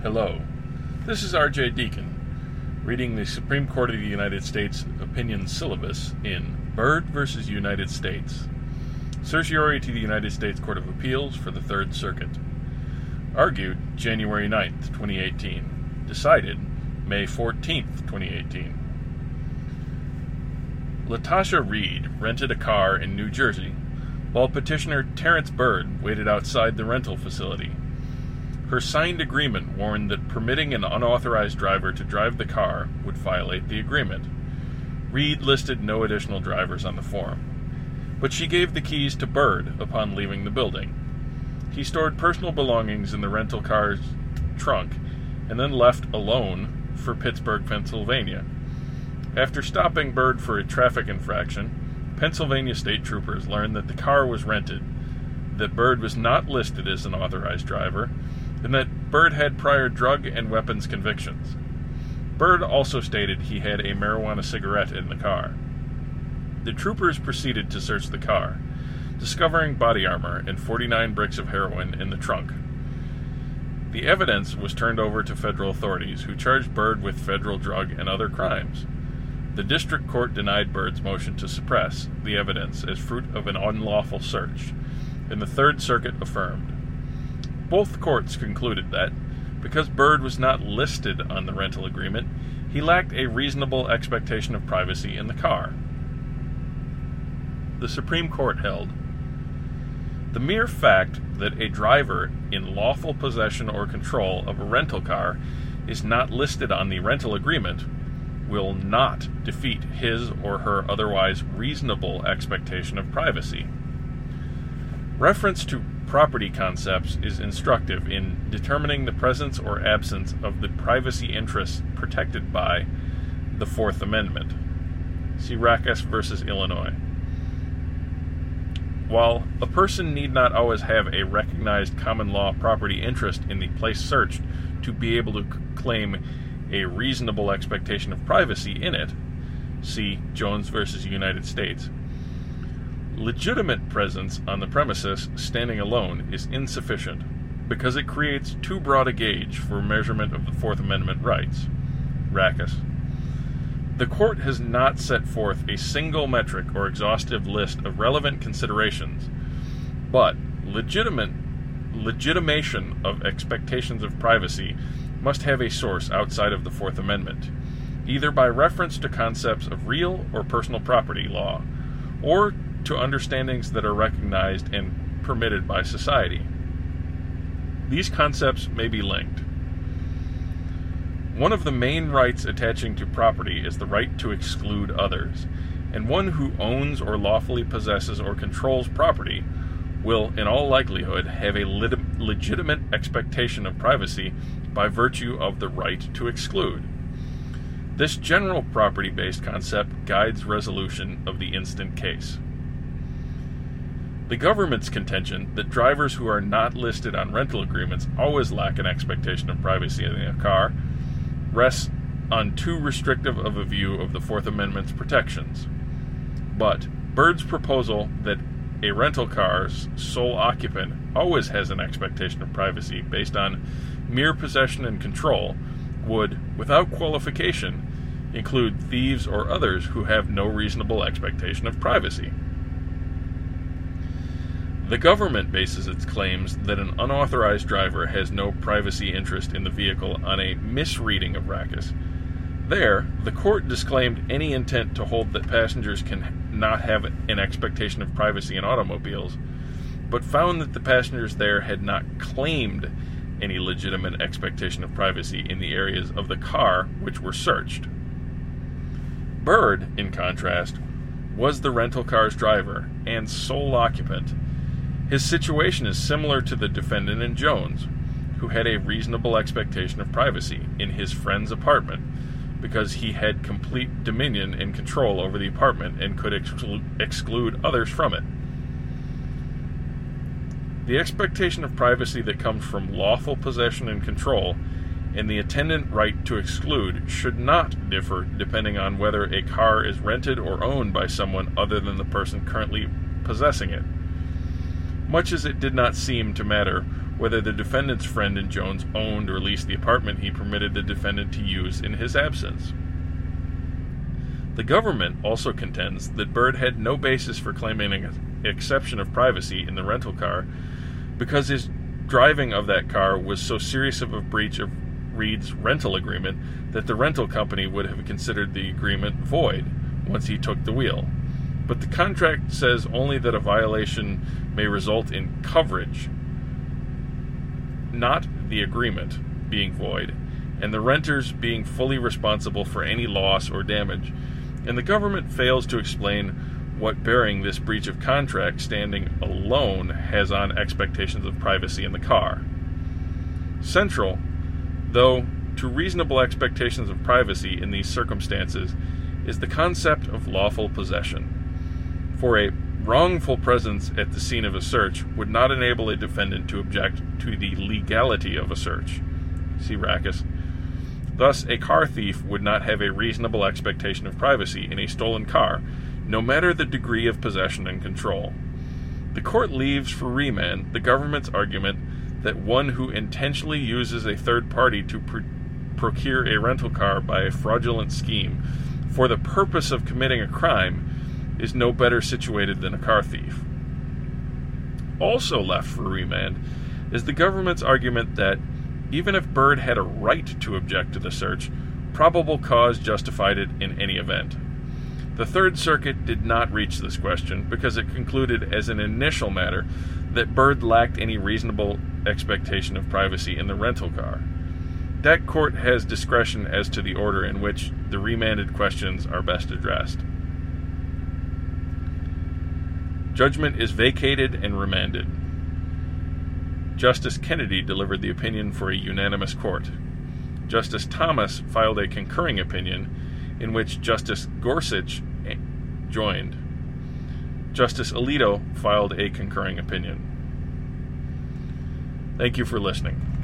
Hello, this is R.J. Deacon, reading the Supreme Court of the United States opinion syllabus in Byrd v. United States, certiorari to the United States Court of Appeals for the Third Circuit. Argued January 9th, 2018. Decided May 14th, 2018. Latasha Reed rented a car in New Jersey while petitioner Terrence Byrd waited outside the rental facility. Her signed agreement warned that permitting an unauthorized driver to drive the car would violate the agreement. Reed listed no additional drivers on the form, but she gave the keys to Byrd upon leaving the building. He stored personal belongings in the rental car's trunk and then left alone for Pittsburgh, Pennsylvania. After stopping Byrd for a traffic infraction, Pennsylvania state troopers learned that the car was rented, that Byrd was not listed as an authorized driver, and that Byrd had prior drug and weapons convictions. Byrd also stated he had a marijuana cigarette in the car. The troopers proceeded to search the car, discovering body armor and 49 bricks of heroin in the trunk. The evidence was turned over to federal authorities, who charged Byrd with federal drug and other crimes. The district court denied Byrd's motion to suppress the evidence as fruit of an unlawful search, and the Third Circuit affirmed. Both courts concluded that, because Byrd was not listed on the rental agreement, he lacked a reasonable expectation of privacy in the car. The Supreme Court held the mere fact that a driver in lawful possession or control of a rental car is not listed on the rental agreement will not defeat his or her otherwise reasonable expectation of privacy. Reference to property concepts is instructive in determining the presence or absence of the privacy interests protected by the Fourth Amendment. See Rakas versus Illinois. While a person need not always have a recognized common law property interest in the place searched to be able to claim a reasonable expectation of privacy in it, see Jones versus United States, legitimate presence on the premises standing alone is insufficient because it creates too broad a gauge for measurement of the Fourth Amendment rights. Rakas. The court has not set forth a single metric or exhaustive list of relevant considerations, but legitimate legitimation of expectations of privacy must have a source outside of the Fourth Amendment, either by reference to concepts of real or personal property law, or to understandings that are recognized and permitted by society. These concepts may be linked. One of the main rights attaching to property is the right to exclude others, and one who owns or lawfully possesses or controls property will, in all likelihood, have a lit- legitimate expectation of privacy by virtue of the right to exclude. This general property based concept guides resolution of the instant case. The government's contention that drivers who are not listed on rental agreements always lack an expectation of privacy in a car rests on too restrictive of a view of the Fourth Amendment's protections. But Byrd's proposal that a rental car's sole occupant always has an expectation of privacy based on mere possession and control would, without qualification, include thieves or others who have no reasonable expectation of privacy. The government bases its claims that an unauthorized driver has no privacy interest in the vehicle on a misreading of Rakas. There, the court disclaimed any intent to hold that passengers can not have an expectation of privacy in automobiles, but found that the passengers there had not claimed any legitimate expectation of privacy in the areas of the car which were searched. Byrd, in contrast, was the rental car's driver and sole occupant. His situation is similar to the defendant in Jones, who had a reasonable expectation of privacy in his friend's apartment because he had complete dominion and control over the apartment and could exclu- exclude others from it. The expectation of privacy that comes from lawful possession and control and the attendant right to exclude should not differ depending on whether a car is rented or owned by someone other than the person currently possessing it. Much as it did not seem to matter whether the defendant's friend and Jones owned or leased the apartment he permitted the defendant to use in his absence. The government also contends that Byrd had no basis for claiming an exception of privacy in the rental car because his driving of that car was so serious of a breach of Reed's rental agreement that the rental company would have considered the agreement void once he took the wheel. But the contract says only that a violation may result in coverage, not the agreement being void, and the renters being fully responsible for any loss or damage. And the government fails to explain what bearing this breach of contract standing alone has on expectations of privacy in the car. Central, though, to reasonable expectations of privacy in these circumstances is the concept of lawful possession for a wrongful presence at the scene of a search would not enable a defendant to object to the legality of a search. See Rakas. Thus, a car thief would not have a reasonable expectation of privacy in a stolen car, no matter the degree of possession and control. The court leaves for remand the government's argument that one who intentionally uses a third party to pr- procure a rental car by a fraudulent scheme for the purpose of committing a crime is no better situated than a car thief. Also left for remand is the government's argument that even if Byrd had a right to object to the search, probable cause justified it in any event. The Third Circuit did not reach this question because it concluded, as an initial matter, that Byrd lacked any reasonable expectation of privacy in the rental car. That court has discretion as to the order in which the remanded questions are best addressed. Judgment is vacated and remanded. Justice Kennedy delivered the opinion for a unanimous court. Justice Thomas filed a concurring opinion in which Justice Gorsuch joined. Justice Alito filed a concurring opinion. Thank you for listening.